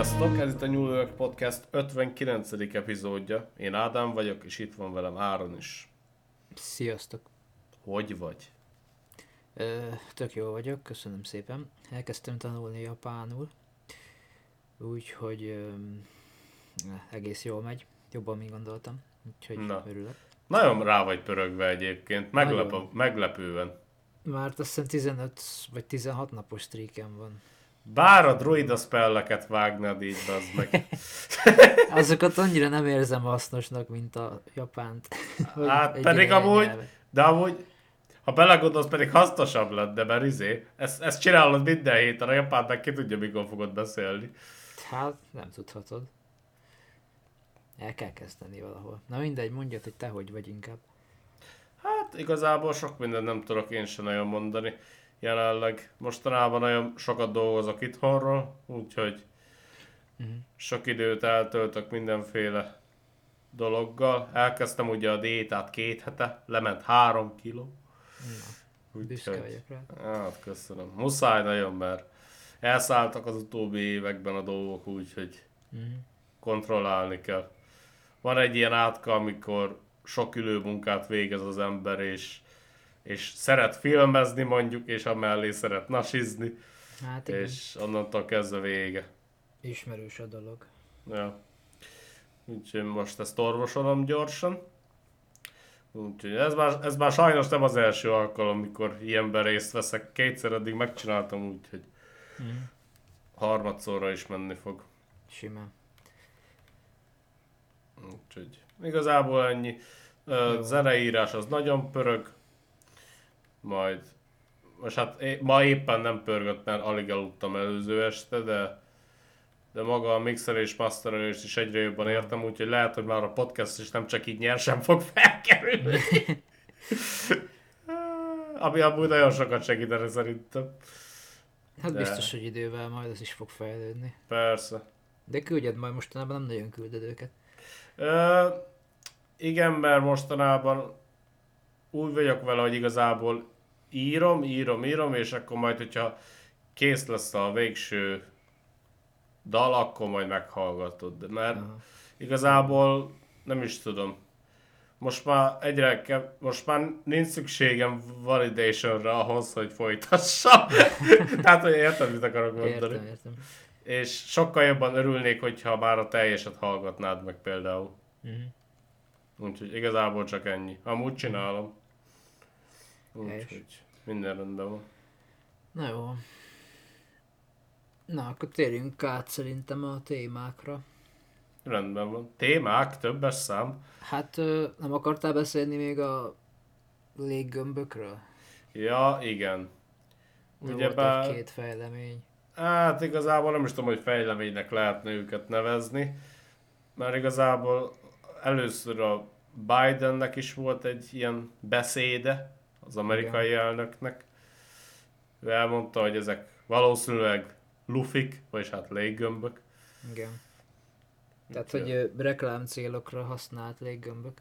Sziasztok! Ez itt a New York Podcast 59. epizódja. Én Ádám vagyok, és itt van velem Áron is. Sziasztok! Hogy vagy? Ö, tök jó vagyok, köszönöm szépen. Elkezdtem tanulni japánul, úgyhogy ö, egész jól megy, jobban, mint gondoltam, úgyhogy Na. örülök. Nagyon rá vagy pörögve egyébként, Meglep, meglepően. Már azt hiszem 15 vagy 16 napos streakem van. Bár a druida spelleket vágnád így, az meg. Azokat annyira nem érzem hasznosnak, mint a japánt. Hát pedig amúgy, nyelvet. de amúgy, ha belegondolsz, pedig hasznosabb lett, de mert izé, ezt, ezt csinálod minden héten, a japán meg ki tudja, mikor fogod beszélni. Hát, nem tudhatod. El kell kezdeni valahol. Na mindegy, mondjad, hogy te hogy vagy inkább. Hát igazából sok mindent nem tudok én sem nagyon mondani. Jelenleg mostanában nagyon sokat dolgozok itthonról, úgyhogy Mhm. sok időt eltöltök mindenféle dologgal. Elkezdtem ugye a diétát két hete, lement három kiló. Büszke Úgyhogy, vagyok rá. hát köszönöm. Muszáj nagyon, mert elszálltak az utóbbi években a dolgok, úgyhogy Mhm. kontrollálni kell. Van egy ilyen átka, amikor sok ülő munkát végez az ember, és, és szeret filmezni mondjuk, és amellé szeret nasizni, Hát igen, és onnantól kezdve vége. ismerős a dolog. Ja. Úgyhogy most ezt orvosolom gyorsan. Úgyhogy ez már, ez már sajnos nem az első alkalom, mikor ilyenben részt veszek. Kétszer eddig megcsináltam, úgyhogy Mhm. harmadszorra is menni fog. Simán. Úgyhogy igazából ennyi. Ö. Zeneírás az nagyon pörög. Majd, most hát é- ma éppen nem pörgött, mert alig aludtam előző este, de de maga a mixelés, masterelés is egyre jobban értem, úgyhogy lehet, hogy már a podcast is nem csak így nyersen fog felkerülni. Ami amúgy nagyon sokat segítene szerintem. Hát De- biztos, hogy idővel majd az is fog fejlődni. Persze. De küldjed majd mostanában nem nagyon küldöd őket. Ö, igen, mert mostanában úgy vagyok vele, hogy igazából írom, írom, írom, és akkor majd, hogyha kész lesz a végső dal, akkor majd meghallgatod. De Mert Aha. igazából nem is tudom. Most már egyre kev- most már nincs szükségem validationra ahhoz, hogy folytassam. Tehát, hogy érted, mit akarok mondani. Értem, értem. és sokkal jobban örülnék, hogyha már a teljeset hallgatnád meg például. Mhm. Úgyhogy igazából csak ennyi. Amúgy csinálom. Úgyhogy minden rendben van. Na jó. Na, akkor térjünk át szerintem a témákra. Rendben van. Témák, többes szám. Hát nem akartál beszélni még a léggömbökről? Ja, igen. Ugye Ugye volt bár- egy-két fejlemény. Hát igazából nem is tudom, hogy fejleménynek lehetne őket nevezni. Mert igazából először a Bidennek is volt egy ilyen beszéde az amerikai elnöknek. Ő elmondta, hogy ezek valószínűleg lufik, vagyis hát léggömbök. Igen. Tehát, Úgyhogy- hogy reklám célokra használt léggömbök.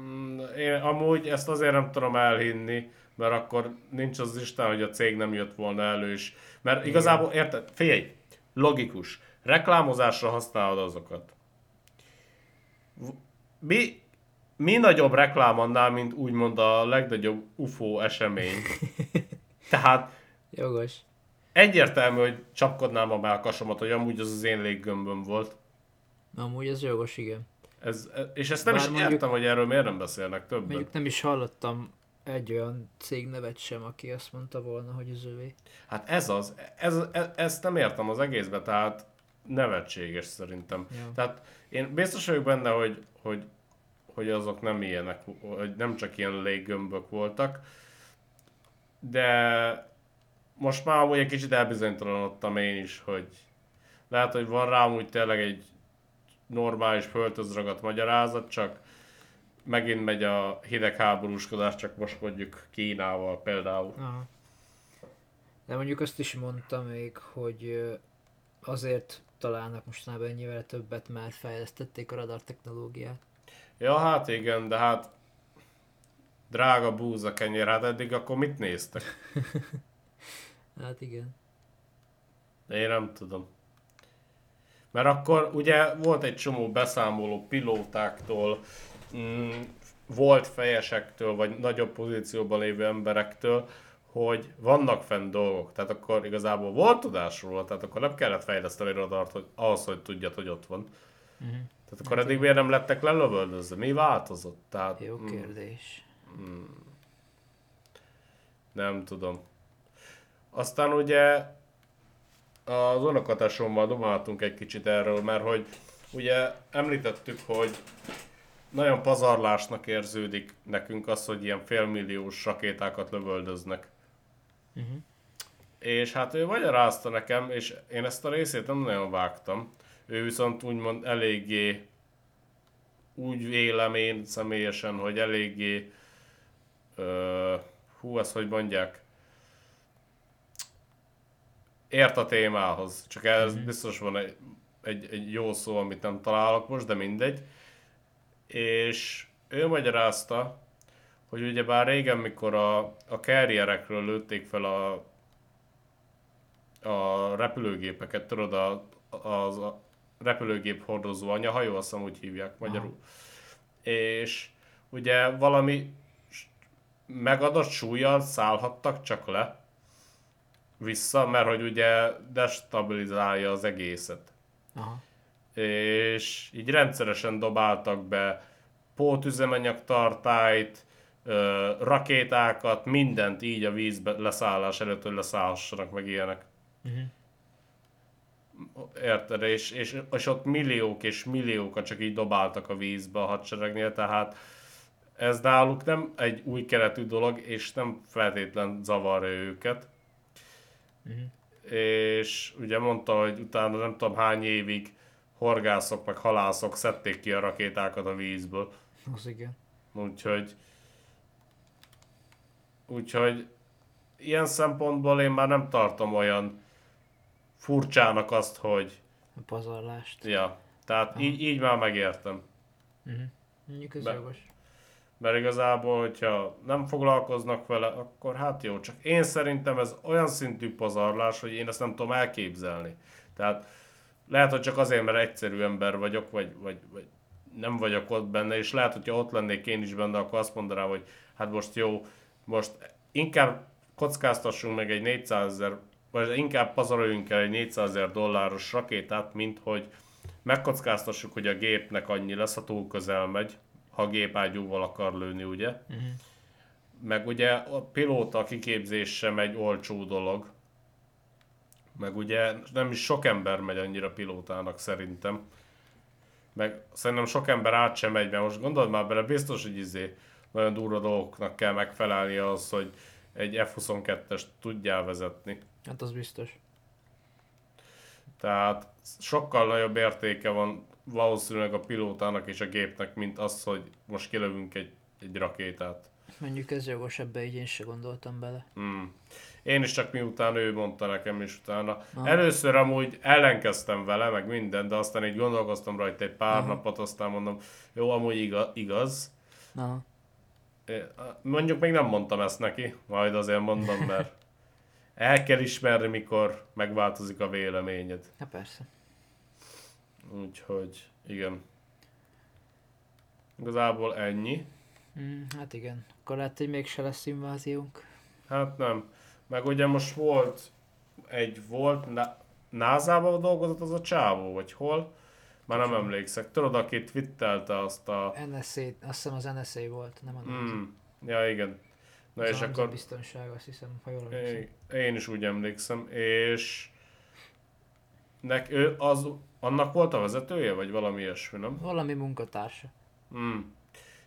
Mm, Én amúgy ezt azért nem tudom elhinni, mert akkor nincs az Isten, hogy a cég nem jött volna elő is. Mert igazából, érted? Figyelj, logikus. Reklámozásra használod azokat. Mi, mi nagyobb reklám annál, mint úgymond a legnagyobb UFO esemény? Tehát Jogos. egyértelmű, hogy csapkodnám a melkasomat, hogy amúgy az az én léggömböm volt. Amúgy ez jogos, igen. Ez, és ezt nem Bár is mondjuk- értem, hogy erről miért nem beszélnek többen. Mondjuk nem is hallottam egy olyan cégnevet sem, aki azt mondta volna, hogy az övé. Hát ez az, ez, ez, ezt nem értem az egészbe, tehát nevetséges szerintem. Ja. Tehát én biztos vagyok benne, hogy, hogy, hogy azok nem ilyenek, hogy nem csak ilyen léggömbök voltak, de most már amúgy egy kicsit elbizonytalanodtam én is, hogy lehet, hogy van rám úgy tényleg egy normális földhözragadt magyarázat, csak megint megy a hidegháborúskodás, csak most mondjuk Kínával például. Aha. De mondjuk azt is mondta még, hogy azért találnak mostanában ennyivel többet, mert fejlesztették a radar technológiát. Ja, hát igen, de hát drága búza kenyér, hát eddig akkor mit néztek? Hát igen. De én nem tudom. Mert akkor ugye volt egy csomó beszámoló pilótáktól, mm, volt fejesektől, vagy nagyobb pozícióban lévő emberektől, hogy vannak fenn dolgok. Tehát akkor igazából volt tudás róla, tehát akkor nem kellett fejleszteni radart hogy, ahhoz, hogy tudjad, hogy ott van. Uh-huh. Tehát akkor eddig miért nem lettek lelövöldözve? Mi változott? Tehát, Jó mm, kérdés. nem tudom. Aztán ugye az unokatásommal domáltunk egy kicsit erről, mert hogy ugye említettük, hogy nagyon pazarlásnak érződik nekünk az, hogy ilyen félmilliós rakétákat lövöldöznek. Uh-huh. És hát ő magyarázta nekem, és én ezt a részét nem nagyon vágtam. Ő viszont úgymond eléggé úgy vélem én személyesen, hogy eléggé ö, hú, ezt hogy mondják, ért a témához. Csak ez mm-hmm. biztos van egy, egy, egy jó szó, amit nem találok most, de mindegy. És ő magyarázta, hogy ugyebár régen, mikor a, a carrierekről lőtték fel a, a repülőgépeket, tudod, a, az repülőgép hordozó anyahajó, azt hiszem úgy hívják magyarul. Aha. És ugye valami megadott súlyjal szállhattak csak le vissza, mert hogy ugye destabilizálja az egészet. Aha. És így rendszeresen dobáltak be pótüzemanyag-tartályt, rakétákat, mindent így a vízbe leszállás előtt, hogy leszállhassanak meg ilyenek. Uh-huh. Érted? És, és, és ott milliók és milliókat csak így dobáltak a vízbe a hadseregnél, tehát ez náluk nem egy új keretű dolog, és nem feltétlen zavarja őket. Uh-huh. És ugye mondta, hogy utána nem tudom hány évig horgászok meg halászok szedték ki a rakétákat a vízből. Az igen. Úgyhogy úgyhogy ilyen szempontból én már nem tartom olyan furcsának azt, hogy A pazarlást. ja, tehát így, így már megértem. Uh-huh. Mondjuk ez Be- jogos. Mert igazából, hogyha nem foglalkoznak vele, akkor hát jó, csak én szerintem ez olyan szintű pazarlás, hogy én ezt nem tudom elképzelni. Tehát lehet, hogy csak azért, mert egyszerű ember vagyok, vagy, vagy, vagy nem vagyok ott benne, és lehet, hogyha ott lennék én is benne, akkor azt mondanám, hogy hát most jó, most inkább kockáztassunk meg egy 400 ezer, vagy inkább pazaroljunk el egy 400 ezer dolláros rakétát, mint hogy megkockáztassuk, hogy a gépnek annyi lesz, ha túl közel megy, ha a gép ágyúval akar lőni, ugye? Uh-huh. Meg ugye a pilóta kiképzés sem egy olcsó dolog. Meg ugye nem is sok ember megy annyira pilótának szerintem. Meg szerintem sok ember át sem megy, mert most gondold már bele, biztos, hogy izé nagyon durva dolgoknak kell megfelelni az, hogy egy F-22-est tudjál vezetni. Hát az biztos. Tehát sokkal nagyobb értéke van valószínűleg a pilótának és a gépnek, mint az, hogy most kilövünk egy, egy rakétát. Mondjuk ez jogos, ebbe így én se gondoltam bele. Hmm. Én is csak miután ő mondta nekem, és utána. Aha. Először amúgy ellenkeztem vele, meg minden, de aztán így gondolkoztam rajta egy pár Aha. napot, aztán mondom, jó, amúgy igaz. igaz. Aha. Mondjuk még nem mondtam ezt neki, majd azért mondom, mert el kell ismerni, mikor megváltozik a véleményed. Hát persze. Úgyhogy, igen. Igazából ennyi. Mm, hát igen. Akkor lehet, hogy mégse lesz inváziónk. Hát nem. Meg ugye most volt egy volt, Na- NASA-ban dolgozott az a csávó, vagy hol? Már nem emlékszek. Tudod, aki twittelte azt a... NSA, azt hiszem az NSA volt, nem a. Hmm. Ja, igen. Na Az és akkor biztonság, azt hiszem, ha jól emlékszem. én, is úgy emlékszem, és nek, ő az, annak volt a vezetője, vagy valami ilyesmi, nem? Valami munkatársa. Hmm.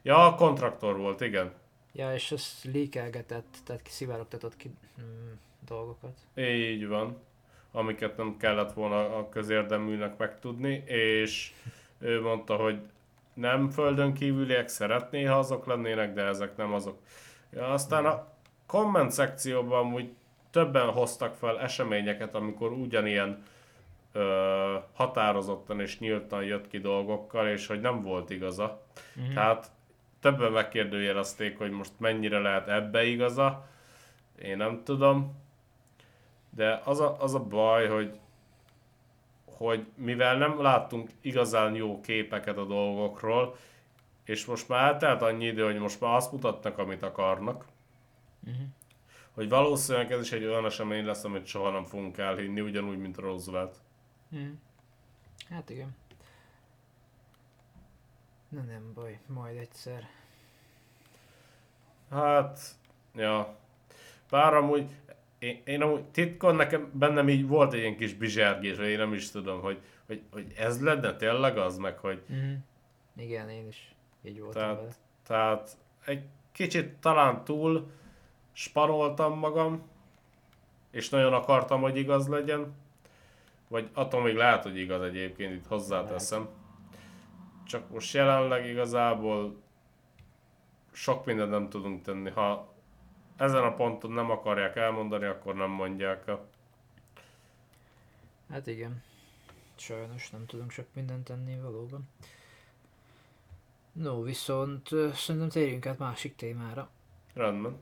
Ja, a kontraktor volt, igen. Ja, és az lékelgetett, tehát kiszivárogtatott ki mm, dolgokat. Így van, amiket nem kellett volna a közérdeműnek megtudni, és ő mondta, hogy nem földön kívüliek, szeretné, ha azok lennének, de ezek nem azok. Ja, aztán a komment szekcióban úgy többen hoztak fel eseményeket, amikor ugyanilyen ö, határozottan és nyíltan jött ki dolgokkal, és hogy nem volt igaza. Mhm. Tehát többen megkérdőjelezték, hogy most mennyire lehet ebbe igaza. Én nem tudom. De az a, az a baj, hogy hogy mivel nem láttunk igazán jó képeket a dolgokról, és most már eltelt annyi idő, hogy most már azt mutatnak, amit akarnak, Uh-huh. hogy valószínűleg ez is egy olyan esemény lesz, amit soha nem fogunk elhinni, ugyanúgy, mint Roosevelt. Uh-huh. Hát igen. Na nem baj, majd egyszer. Hát, ja. Bár amúgy, én, én amúgy titkon nekem bennem így volt egy ilyen kis bizsergés, vagy én nem is tudom, hogy, hogy, hogy ez lenne tényleg az, meg hogy Uh-huh. Igen, én is így voltam Tehát- vele. Tehát egy kicsit talán túl sparoltam magam, és nagyon akartam, hogy igaz legyen. Vagy attól még lehet, hogy igaz egyébként, itt hozzáteszem. Csak most jelenleg igazából sok mindent nem tudunk tenni. Ha ezen a ponton nem akarják elmondani, akkor nem mondják el. Hát igen. Sajnos nem tudunk sok mindent tenni valóban. No, viszont szerintem térjünk át másik témára. Rendben.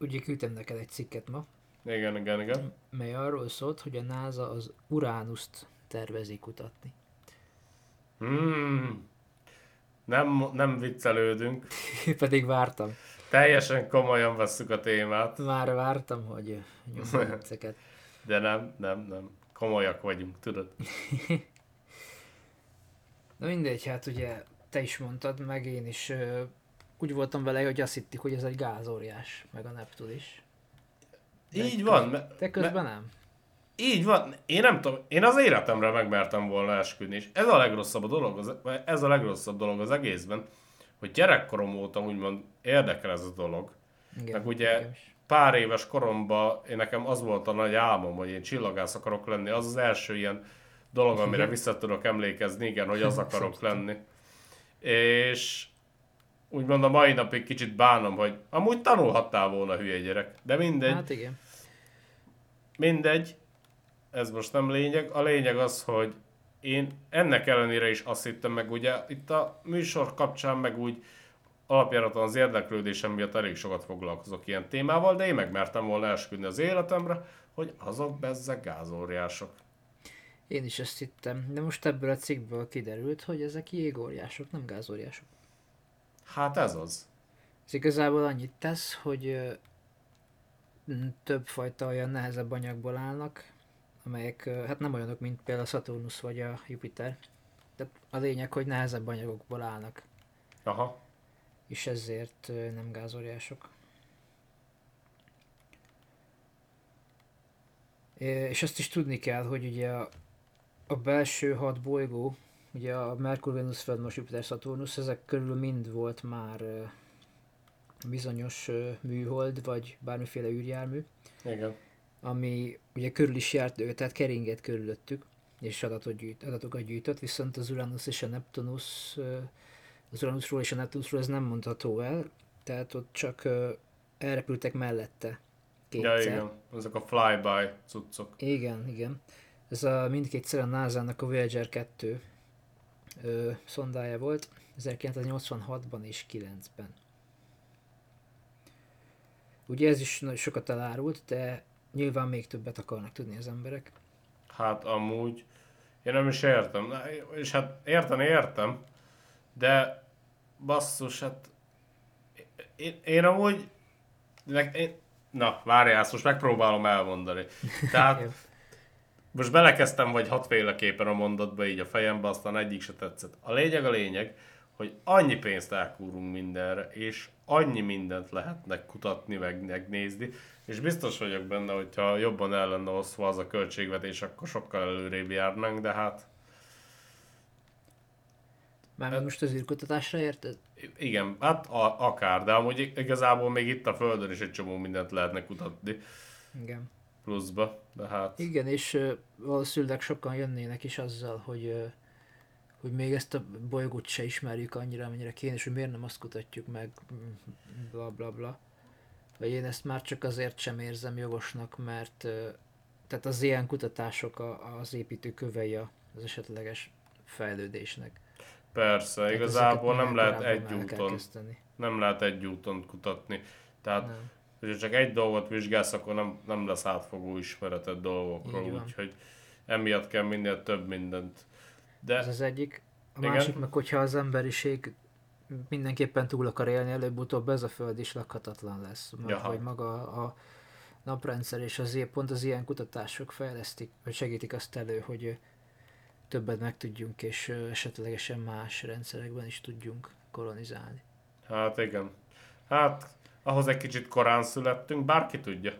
Ugye küldtem neked egy cikket ma, Igen, igen, igen. mely arról szólt, hogy a NASA az Uránuszt tervezi kutatni. Hmm. Nem, nem viccelődünk. Pedig vártam. Teljesen komolyan vesszük a témát. Már vártam, hogy vicceket. De nem, nem, nem. Komolyak vagyunk, tudod? Na mindegy, hát ugye te is mondtad, meg én is ö, úgy voltam vele, hogy azt hittük, hogy ez egy gázóriás, meg a Neptun is. De Így köz- van. Me, De közben nem. így van. Én nem tudom, én az életemre megmertem volna esküdni, és ez a legrosszabb a dolog, az, ez a legrosszabb dolog az egészben, hogy gyerekkorom óta úgymond érdekel ez a dolog. Igen, Meg ugye is. pár éves koromban én nekem az volt a nagy álmom, hogy én csillagász akarok lenni. Az az első ilyen dolog, amire Igen. vissza tudok emlékezni, igen, hogy az akarok lenni. És úgymond a mai napig kicsit bánom, hogy amúgy tanulhattál volna hülye gyerek. De mindegy, Hát igen. mindegy. Ez most nem lényeg. A lényeg az, hogy én ennek ellenére is azt hittem meg, ugye itt a műsor kapcsán meg úgy alapjáraton az érdeklődésem miatt elég sokat foglalkozok ilyen témával, de én megmertem volna esküdni az életemre, hogy azok bezzeg gázóriások. Én is ezt hittem, de most ebből a cikkből kiderült, hogy ezek jégóriások, nem gázóriások. Hát ez az. Ez igazából annyit tesz, hogy többfajta olyan nehezebb anyagból állnak, amelyek hát nem olyanok, mint például a Saturnus vagy a Jupiter. Tehát a lényeg, hogy nehezebb anyagokból állnak, Aha. és ezért nem gázóriások. És azt is tudni kell, hogy ugye a, a belső hat bolygó, ugye a Merkur, Venus, Föld, Jupiter, Saturnus, ezek körül mind volt már bizonyos műhold, vagy bármiféle űrjármű, Igen. Ami ugye körül is járt ő, tehát keringett körülöttük, és adatot gyűjt, adatokat gyűjtött, viszont az Uranus és a Neptunus, az Uranusról és a Neptunusról ez nem mondható el, tehát ott csak elrepültek mellette Ja, kétszer. igen. Ezek a flyby cuccok. Igen, igen. Ez a mindkétszer a NASA-nak a Voyager 2 ö, szondája volt, 1986-ban és 9-ben. Ugye ez is sokat elárult, de nyilván még többet akarnak tudni az emberek. Hát amúgy, én nem is értem. Na, És hát érteni értem, de basszus, hát én, én amúgy, én, na várjál, ezt most megpróbálom elmondani. Tehát most belekezdtem vagy hatféleképpen a mondatba így a fejembe, aztán egyik se tetszett. A lényeg a lényeg, hogy annyi pénzt elkúrunk mindenre, és annyi mindent lehetnek kutatni, meg megnézni, és biztos vagyok benne, hogyha jobban el lenne osztva az a költségvetés, akkor sokkal előrébb járnánk, de hát Mármint most az űrkutatásra érted? igen, hát a, akár, de amúgy igazából még itt a Földön is egy csomó mindent lehetne kutatni Igen. pluszba, de hát... Igen, és ö, valószínűleg sokan jönnének is azzal, hogy, ö, hogy még ezt a bolygót se ismerjük annyira, amennyire kéne, és hogy miért nem azt kutatjuk meg, bla bla bla. Vagy én ezt már csak azért sem érzem jogosnak, mert tehát az ilyen kutatások a, az építőkövei az esetleges fejlődésnek. Persze, Tehát igazából nem lehet egy úton, nem lehet egy úton kutatni. Tehát, Nem. hogyha csak egy dolgot vizsgálsz, akkor nem, nem lesz átfogó ismereted dolgokról, úgyhogy emiatt kell minél több mindent. De Ez az egyik. A Igen. másik meg, hogyha az emberiség mindenképpen túl akar élni, előbb-utóbb ez a föld is lakhatatlan lesz. Mert Jaha. hogy maga a naprendszer és az pont az ilyen kutatások fejlesztik, vagy segítik azt elő, hogy többet megtudjunk, és esetlegesen más rendszerekben is tudjunk kolonizálni. hát igen. Hát ahhoz egy kicsit korán születtünk, bárki tudja.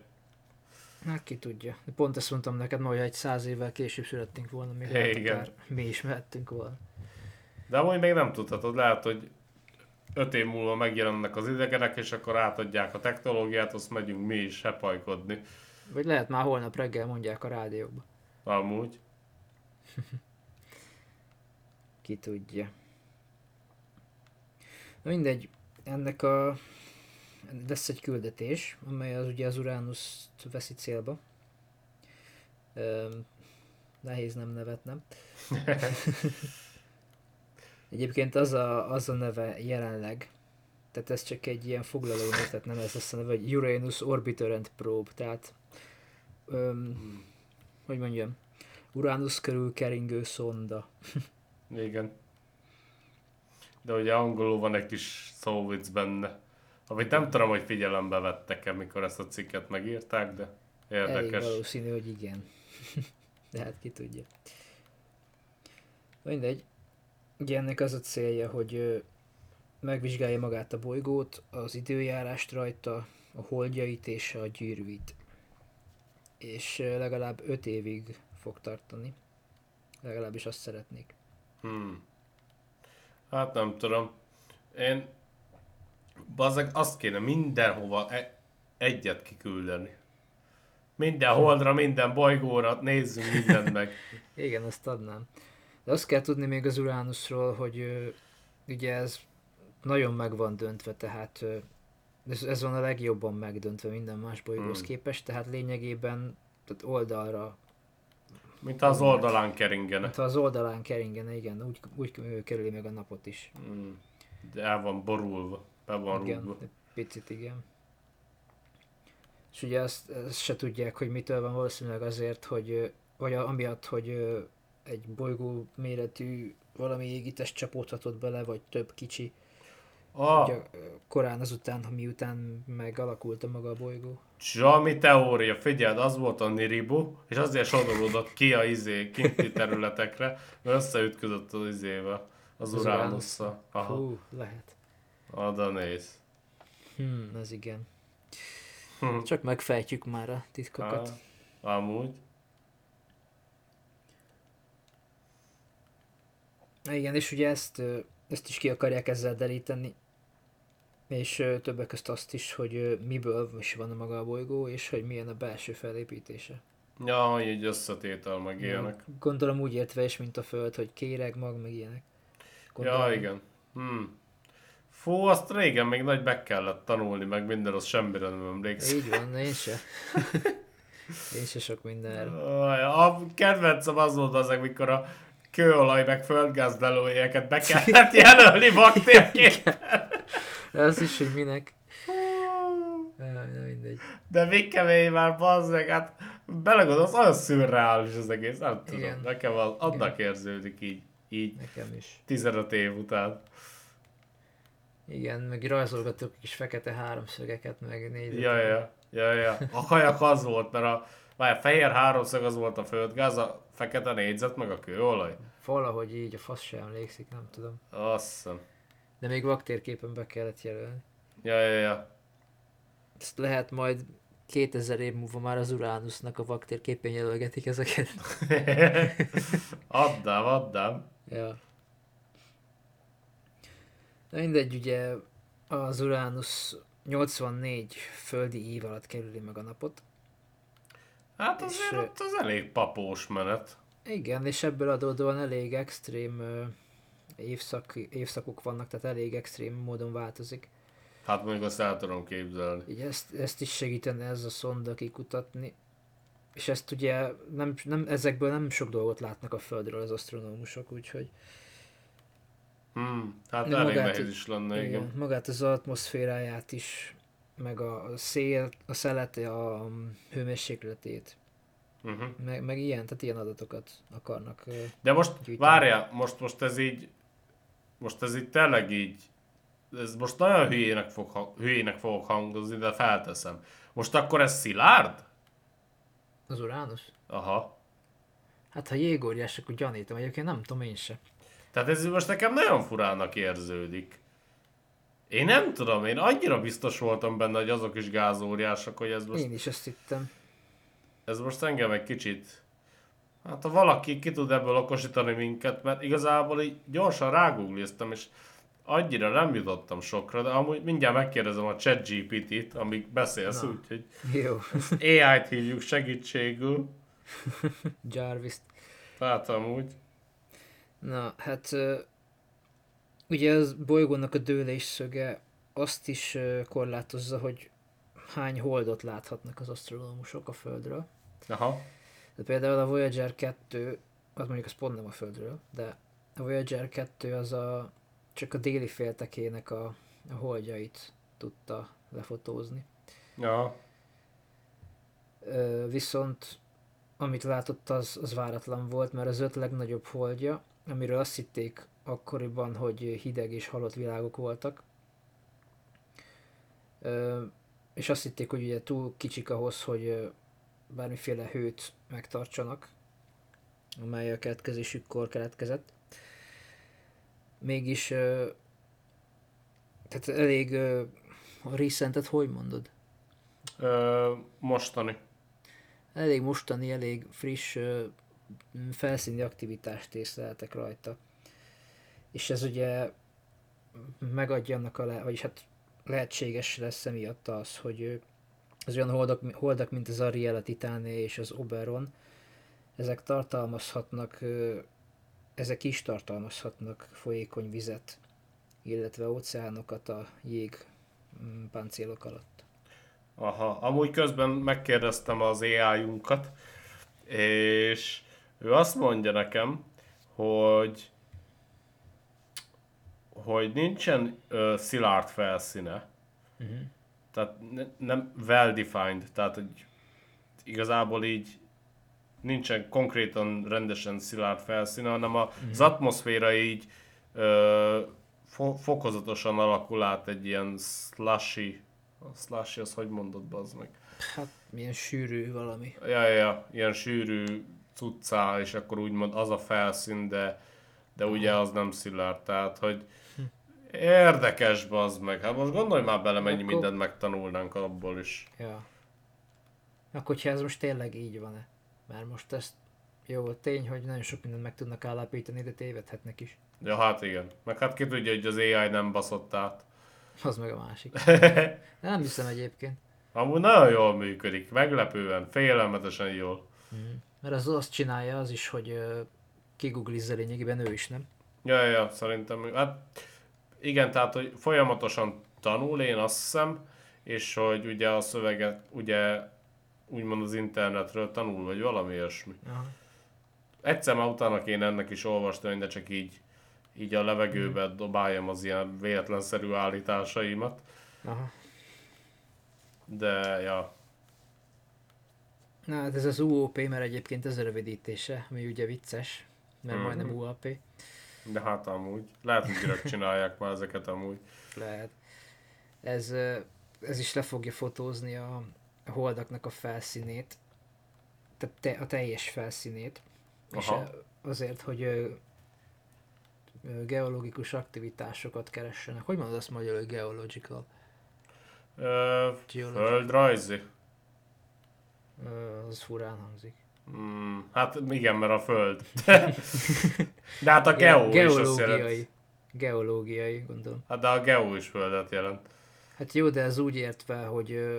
Hát ki tudja. Pont ezt mondtam neked, ma, hogy egy száz évvel később születtünk volna, még Igen. lehet, akár mi is mehettünk volna. De amúgy még nem tudhatod, lehet, hogy öt év múlva megjelennek az idegenek, és akkor átadják a technológiát, azt megyünk mi is hepajkodni. Vagy lehet már holnap reggel mondják a rádióba. Amúgy. Ki tudja. Na mindegy, ennek a lesz egy küldetés, amely az ugye az Uranus veszi célba. Öm, nehéz nem nevetnem. Egyébként az a, az a neve jelenleg, tehát ez csak egy ilyen foglaló név, tehát nem ez lesz a neve, hogy Uranus Orbiter and Probe, tehát öm, hogy mondjam, Uranus körül keringő szonda. Igen. De ugye angolul van egy kis szóvic benne. Amit nem tudom, hogy figyelembe vettek-e, mikor ezt a cikket megírták, de Elég érdekes. valószínű, hogy igen. De hát ki tudja. Mindegy. Ugye ennek az a célja, hogy megvizsgálja magát a bolygót, az időjárást rajta, a holdjait és a gyűrűit. És legalább 5 évig fog tartani. Legalábbis azt szeretnék. Hmm. Hát nem tudom. Én Bazeg, azt kéne mindenhova e- egyet kiküldeni. Minden holdra, minden bolygóra, nézzünk mindent meg. Igen, azt adnám. De azt kell tudni még az Uranusról, hogy ö, ugye ez nagyon meg van döntve, tehát ö, ez, ez van a legjobban megdöntve minden más bolygóhoz Hmm. képest, tehát lényegében tehát oldalra, Mint az oldalán keringene. ha az oldalán keringene, igen, úgy, úgy kerüli meg a napot is. Hmm. De el van borulva, be van igen, rúgva. egy picit igen. És ugye azt, azt se tudják, hogy mitől van valószínűleg azért, hogy vagy a- amiatt, hogy egy bolygó méretű valami égitest csapódhatott bele, vagy több kicsi, Ah, ugye, korán azután, miután megalakult a maga a bolygó. Csami teória, figyeld, az volt a Niribu, és azért sodoródott ki a izé kinti területekre, mert összeütközött az izével, az, Az Uránusszal. Hú, lehet. Oda néz. Hmm, ez igen. Hm. Csak megfejtjük már a titkokat. Ah, amúgy. Igen, és ugye ezt, ezt is ki akarják ezzel deríteni. És többek között azt is, hogy miből is van maga a bolygó, és hogy milyen a belső felépítése. Ja, hogy egy összetétel meg ilyenek. Gondolom úgy értve is, mint a Föld, hogy kéreg, mag, meg ilyenek. Ja, igen. Hmm. Fú, azt régen még nagy meg kellett tanulni, meg minden, az semmire nem emlékszem. Így van, én se. Én se sok mindenről. Aj, A kedvencem az volt az, amikor a kőolaj meg földgáz belőjeket be kellett jelölni baktérként. Ez is, hogy minek. Na mindegy. De még kemény már, bazzeg, hát belegondolsz, olyan szürreális az egész, nem tudom. Igen. Nekem az, annak érződik így, így Nekem is. 15 év után. Igen, meg rajzolgatok kis fekete háromszögeket, meg négy. Ja, ja, ja, ja. A kajak az volt, mert a, várj, a fehér háromszög az volt a földgáz, a fekete négyzet, meg a kőolaj. Valahogy így, a fasz sem emlékszik, nem tudom. Azt hiszem. De még vaktérképen be kellett jelölni. Ja, ja, ja. Ezt lehet majd 2000 év múlva már az Uranusnak a vaktérképen jelölgetik ezeket. Addám, addám. ja. Na mindegy, ugye az Uranus 84 földi év alatt kerüli meg a napot. Hát És, azért ö, ott az elég papós menet. Igen, és ebből adódóan elég extrém évszak, évszakok vannak, tehát elég extrém módon változik. Hát mondjuk azt el tudom képzelni. Így ezt, ezt is segítene ez a szonda kikutatni. És ezt ugye nem, nem, ezekből nem sok dolgot látnak a Földről az asztronómusok, úgyhogy Hmm, hát De elég magát- nehéz is lenne, igen. igen, magát az atmoszféráját is, meg a szél, a szelet, a hőmérsékletét. Uh-huh. meg, meg ilyen, tehát ilyen adatokat akarnak. De most, Gyűjteni. várjál, most, most ez így, most ez így tényleg így, ez most nagyon hülyének, fog, hülyének fogok hangozni, de felteszem. Most akkor ez szilárd? Az Uránusz? Aha. Hát ha jégóriás, akkor gyanítom, egyébként nem tudom én se. Tehát ez most nekem nagyon furának érződik. Én nem tudom, én annyira biztos voltam benne, hogy azok is gázóriások, hogy ez most, Én is ezt hittem. ez most engem egy kicsit... Hát ha valaki ki tud ebből okosítani minket, mert igazából így gyorsan rágoogliztam, és annyira nem jutottam sokra, de amúgy mindjárt megkérdezem a ChatGPT-t, amíg beszélsz, Na. úgyhogy Jó. AI-t hívjuk segítségül. Jarvis. Tehát amúgy. Na, hát ugye az bolygónak a dőlés szöge azt is korlátozza, hogy hány holdot láthatnak az asztronómusok a Földről. Aha. De például a Voyager 2, az mondjuk az pont nem a Földről, de a Voyager 2 az a, csak a déli féltekének a, a holdjait tudta lefotózni. Ja. Viszont amit látott az, az váratlan volt, mert az öt legnagyobb holdja, amiről azt hitték akkoriban, hogy hideg és halott világok voltak. Ö, és azt hitték, hogy ugye túl kicsik ahhoz, hogy bármiféle hőt megtartsanak, amely a keletkezésükkor keletkezett. Mégis ö, tehát elég ö, a recentet hogy mondod? Ö, mostani. elég mostani, elég friss felszíni aktivitást észleltek rajta. És ez ugye megadja annak a, le- vagyis hát lehetséges lesz emiatt az, hogy az olyan holdak, holdak mint az Ariel, Titáné és az Oberon, ezek tartalmazhatnak, ezek is tartalmazhatnak folyékony vizet, illetve óceánokat a jég mm, páncélok alatt. Aha, amúgy közben megkérdeztem az AI-unkat, és ő azt mondja nekem, hogy hogy nincsen ö, szilárd felszíne, Uh-huh. tehát ne, nem well-defined, tehát hogy igazából így nincsen konkrétan rendesen szilárd felszíne, hanem a, az atmoszféra így ö, fo- fokozatosan alakul át egy ilyen slushy, a slushy az hogy mondod, bazd meg? Hát milyen sűrű valami. Ja, ja, ja, ilyen sűrű cuccá, és akkor úgymond az a felszín, de, de ugye az nem szilárd, tehát hogy érdekes bazd meg. Hát most gondolj már bele, mennyi Akkor- mindent megtanulnánk abból is. Ja. Akkor, hogyha ez most tényleg így van-e? Mert most ezt jó, tény, hogy nagyon sok mindent meg tudnak állapítani, de tévedhetnek is. Ja, hát igen. Meg hát ki tudja, hogy az AI nem baszott át. Az meg a másik. Nem hiszem egyébként. Amúgy nagyon jól működik, meglepően, félelmetesen jól. Mert az azt csinálja az is, hogy kiguglizza lényegében ő is, nem? Ja, ja, ja, szerintem, hát igen, tehát, hogy folyamatosan tanul, én azt hiszem, és hogy ugye a szöveget, ugye úgymond az internetről tanul, vagy valami ilyesmi. Aha. Egyszer már utána kéne ennek is olvasni, de csak így, így a levegőbe dobáljam az ilyen véletlenszerű állításaimat. Aha. De, ja, Na hát ez az UOP, mert egyébként ez a rövidítése, ami ugye vicces, mert Mhm. majdnem UAP. de hát amúgy. Lehet, hogy direkt csinálják már ezeket amúgy. Lehet. Ez, ez is le fogja fotózni a, holdaknak a felszínét, tehát te, a teljes felszínét. És Aha. ö, azért, hogy geológikus aktivitásokat keressenek. Hogy mondod azt magyarul, hogy geological? Ö, földrajzi. Az furán hangzik. Mm, hát igen, mert a föld. de hát a geo is azt jelent. geológiai. Geológiai, gondolom. Hát de a geo is földet jelent. Hát jó, de ez úgy értve, hogy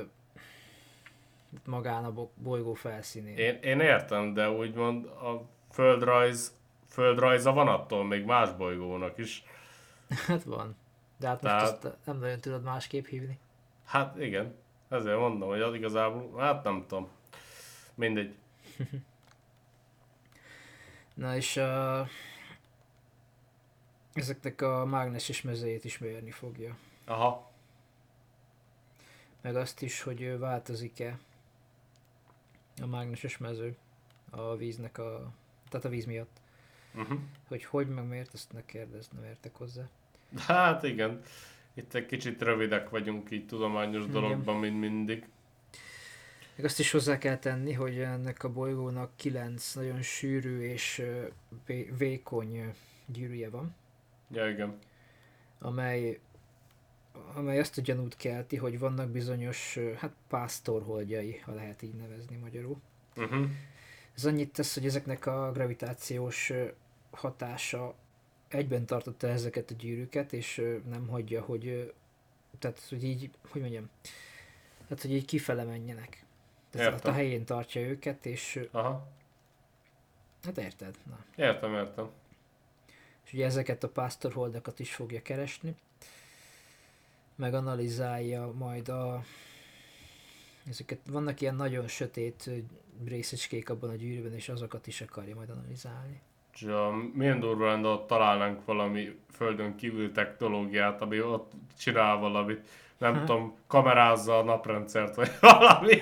magán a bo- bolygó felszínén. Én, én értem, de úgymond a földrajz, földrajza van attól még más bolygónak is. Hát van. De hát most Tehát- azt nem nagyon tudod másképp hívni. Hát igen, ezért mondom, hogy az igazából, hát nem tudom. Mindegy. Na és a... ezeknek a mágneses mezejét is mérni fogja. Aha, Meg azt is, hogy változik-e a mágneses mező. a víznek a, tehát a víz miatt. Uh-huh. Hogy hogy meg miért, ezt ne kérdezz, nem értek hozzá. Hát igen, itt egy kicsit rövidek vagyunk így tudományos Igen. dologban, mint mindig. Meg azt is hozzá kell tenni, hogy ennek a bolygónak kilenc nagyon sűrű és vékony gyűrűje van, Ja, igen. amely, amely azt a gyanút kelti, hogy vannak bizonyos, hát pásztorholdjai, ha lehet így nevezni magyarul. Uh-huh. Ez annyit tesz, hogy ezeknek a gravitációs hatása egyben tartotta ezeket a gyűrűket, és nem hagyja, hogy tehát, hogy így, hogy mondjam, tehát, hogy így kifele menjenek. Tehát hát a helyén tartja őket, és Aha. hát érted? Na. Értem, értem. És ugye ezeket a pásztorholdakat is fogja keresni, meg analizálja majd a... Ezeket, vannak ilyen nagyon sötét részecskék abban a gyűrűben, és azokat is akarja majd analizálni. Ja, milyen durva lenne, ott találnánk valami földön kívül technológiát, ami ott csinál valamit, nem Ha. tudom, kamerázza a naprendszert, vagy valami.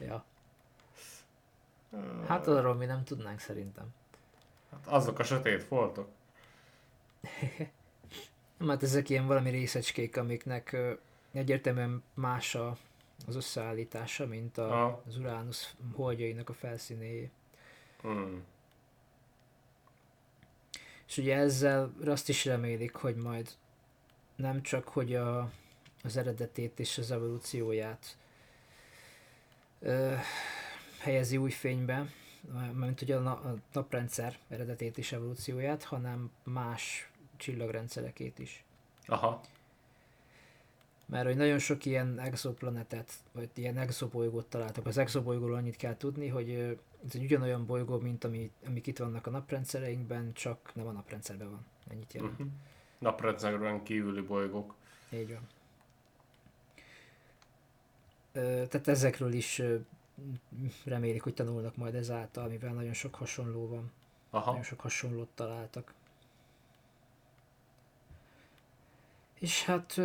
Ja. Hát arról mi nem tudnánk szerintem. Hát azok a sötét foltok. Hát ezek ilyen valami részecskék, amiknek ö, egyértelműen más a, az összeállítása, mint a, Aha. az Uránusz holdjainak a felszínéjé. Hmm. És ugye ezzel azt is remélik, hogy majd nem csak, hogy a, az eredetét és az evolúcióját ö, helyezi új fénybe, mint ugye a, na, a naprendszer eredetét és evolúcióját, hanem más csillagrendszerekét is. Aha. Mert hogy nagyon sok ilyen exoplanetet, vagy ilyen exobolygót találtak. Az exobolygóról annyit kell tudni, hogy ez egy ugyanolyan bolygó, mint ami, amik itt vannak a naprendszereinkben, csak nem a naprendszerben van. Ennyit jelent. Uh-huh. Naprendszerben kívüli bolygók. Így van. Tehát ezekről is remélik, hogy tanulnak majd ezáltal, mivel nagyon sok hasonló van. Aha. Nagyon sok hasonlót találtak. És hát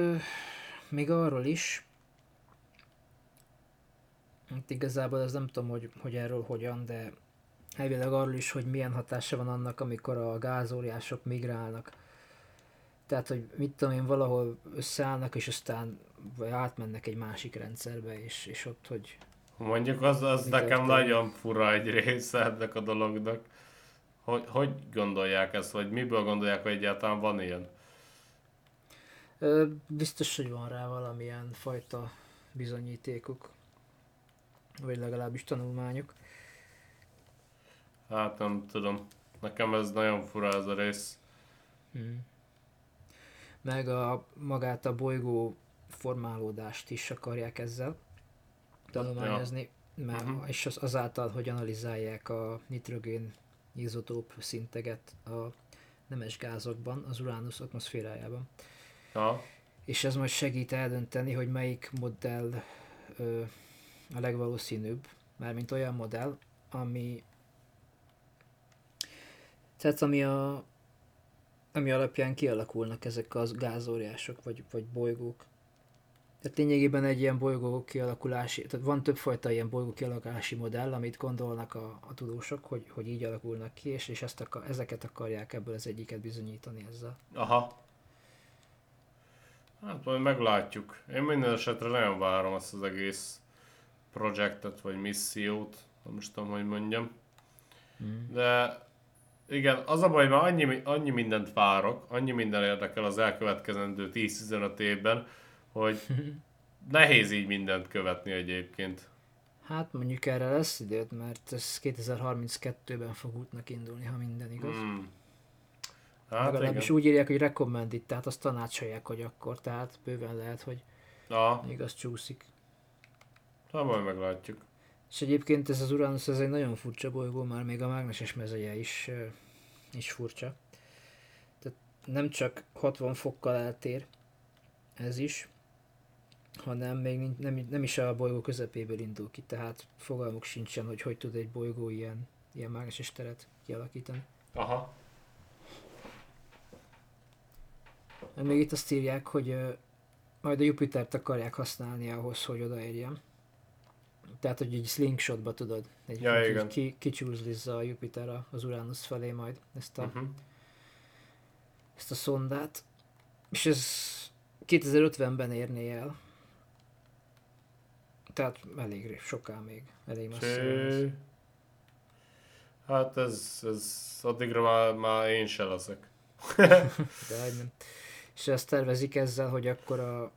még arról is, hát igazából ez nem tudom, hogy, hogy erről hogyan, de elvileg arról is, hogy milyen hatása van annak, amikor a gázóriások migrálnak. Tehát, hogy mit tudom én, valahol összeállnak, és aztán vagy átmennek egy másik rendszerbe, és, és ott, hogy Mondjuk az, az nekem történik? nagyon fura egy része ennek a dolognak. Hogy, hogy gondolják ezt, vagy miből gondolják, hogy egyáltalán van ilyen? Biztos, hogy van rá valamilyen fajta bizonyítékuk, vagy legalábbis tanulmányuk. Hát nem tudom. Nekem ez nagyon fura ez a rész. Hmm. Meg a, magát a bolygó formálódást is akarják ezzel tanulmányozni, mert, Mhm. és az, azáltal, hogy analizálják a nitrogén izotóp szinteget a nemes gázokban, az Uránusz atmoszférájában. Ja. És ez majd segít eldönteni, hogy melyik modell ö, a legvalószínűbb, mármint olyan modell, ami tehát ami a ami alapján kialakulnak ezek az gázóriások, vagy, vagy bolygók. Tehát lényegében egy ilyen bolygó kialakulási, tehát van többfajta ilyen bolygó kialakulási modell, amit gondolnak a, a tudósok, hogy, hogy így alakulnak ki, és, és ezt akar, ezeket akarják ebből az egyiket bizonyítani ezzel. Aha. Hát majd meglátjuk. Én minden esetre nagyon várom ezt az egész projektet, vagy missziót. Nem is tudom, hogy mondjam. Mm. De igen, az a baj, mert annyi, annyi mindent várok, annyi minden érdekel az elkövetkezendő 10-15 évben, hogy nehéz így mindent követni egyébként. Hát mondjuk erre lesz időt, mert ez 2032-ben fog útnak indulni, ha minden igaz. Mm. Hmm. Hát Legalábbis igen. úgy írják, hogy recommended, tehát azt tanácsolják, hogy akkor, tehát bőven lehet, hogy Ja, még az csúszik. hát majd meglátjuk. És egyébként ez az Uranus, ez egy nagyon furcsa bolygó, már még a mágneses mezeje is, is furcsa. Tehát nem csak 60 fokkal eltér ez is, hanem még nem, nem is a bolygó közepéből indul ki, tehát fogalmuk sincsen, hogy hogy tud egy bolygó ilyen, ilyen mágneses teret kialakítani. Aha. Meg Még itt azt írják, hogy ö, majd a Jupitert akarják használni ahhoz, hogy odaérjen. Tehát, hogy egy slingshotba tudod. Egy, Ja, igen. Ki, kicsúzlizza a Jupiter az Uranus felé majd ezt a, Uh-huh. ezt a szondát. És ez 2050-ben érné el. Tehát elég soká még. Elég messze. Hát ez, ez addigra már, már én se leszek. De nem. És ezt tervezik ezzel, hogy akkor a,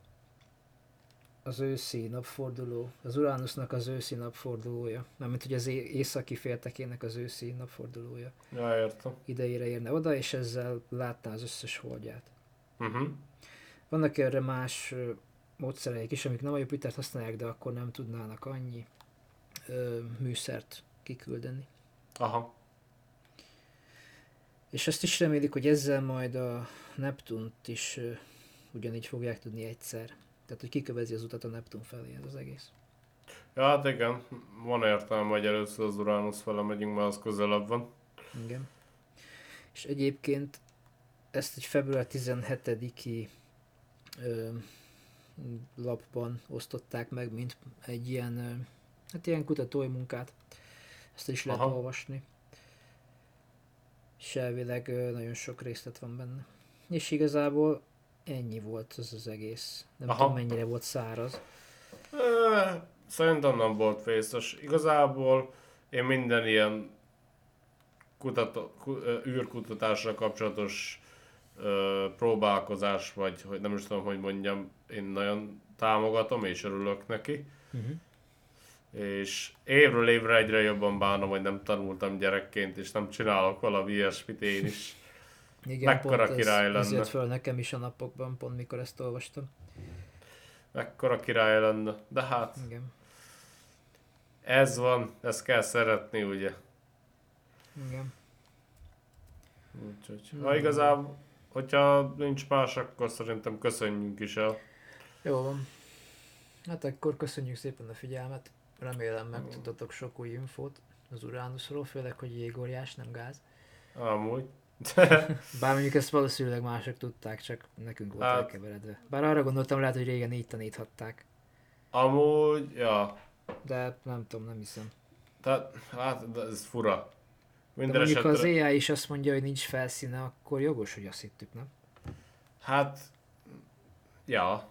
az őszi napforduló, az Uranusnak az őszi napfordulója, mármint hogy az északi féltekének az őszi napfordulója Ja, értem. idejére érne oda, és ezzel látná az összes holdját. Uh-huh. Vannak erre más módszereik is, amik nem a Jupitert használják, de akkor nem tudnának annyi ö, műszert kiküldeni. Aha. És azt is remélik, hogy ezzel majd a Neptunt is ö, ugyanígy fogják tudni egyszer. Tehát, hogy kikövezi az utat a Neptun felé ez az egész. Ja, hát igen, van értelme, hogy először az Uranus fele megyünk, mert az közelebb van. Igen. És egyébként ezt egy február 17-i ö, lapban osztották meg, mint egy ilyen, hát ilyen kutatói munkát. Ezt is lehet Aha. olvasni. És elvileg nagyon sok részlet van benne. És igazából ennyi volt az az egész. Nem Aha. tudom mennyire volt száraz. Szerintem nem volt vészes. Igazából én minden ilyen kutató, űrkutatásra kapcsolatos ö, próbálkozás, vagy hogy nem is tudom, hogy mondjam, én nagyon támogatom és örülök neki. Uh-huh. És évről évre egyre jobban bánom, hogy nem tanultam gyerekként, és nem csinálok valami ilyesmit én is. Igen, Mekkora pont király ez, ez lenne. jött föl nekem is a napokban, pont mikor ezt olvastam. Mekkora király lenne. De hát, Igen. ez van, ezt kell szeretni, ugye? Igen. Úgyhogy, ha igazából, hogyha nincs más, akkor szerintem köszönjünk is el. Jó van. Hát akkor köszönjük szépen a figyelmet. Remélem megtudtatok sok új infót az Uránuszról, főleg, hogy jégóriás, nem gáz. Amúgy. Bár mondjuk ezt valószínűleg mások tudták, csak nekünk volt Hát. elkeveredve. Bár arra gondoltam, lehet, hogy régen így taníthatták. Amúgy, ja. De nem tudom, nem hiszem. Tehát, hát de ez fura. De Minden mondjuk ha az esetre, AI is azt mondja, hogy nincs felszíne, akkor jogos, hogy azt hittük, nem? hát, ja.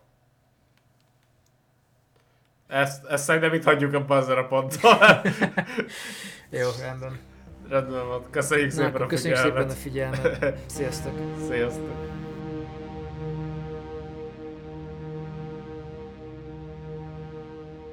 Ezt, ezt szerintem itt hagyjuk abban ezzel a ponttal. Jó, rendben. Rendben van. Köszönjük Na, szépen a köszönjük szépen a figyelmet. figyelmet. Sziasztok! Sziasztok.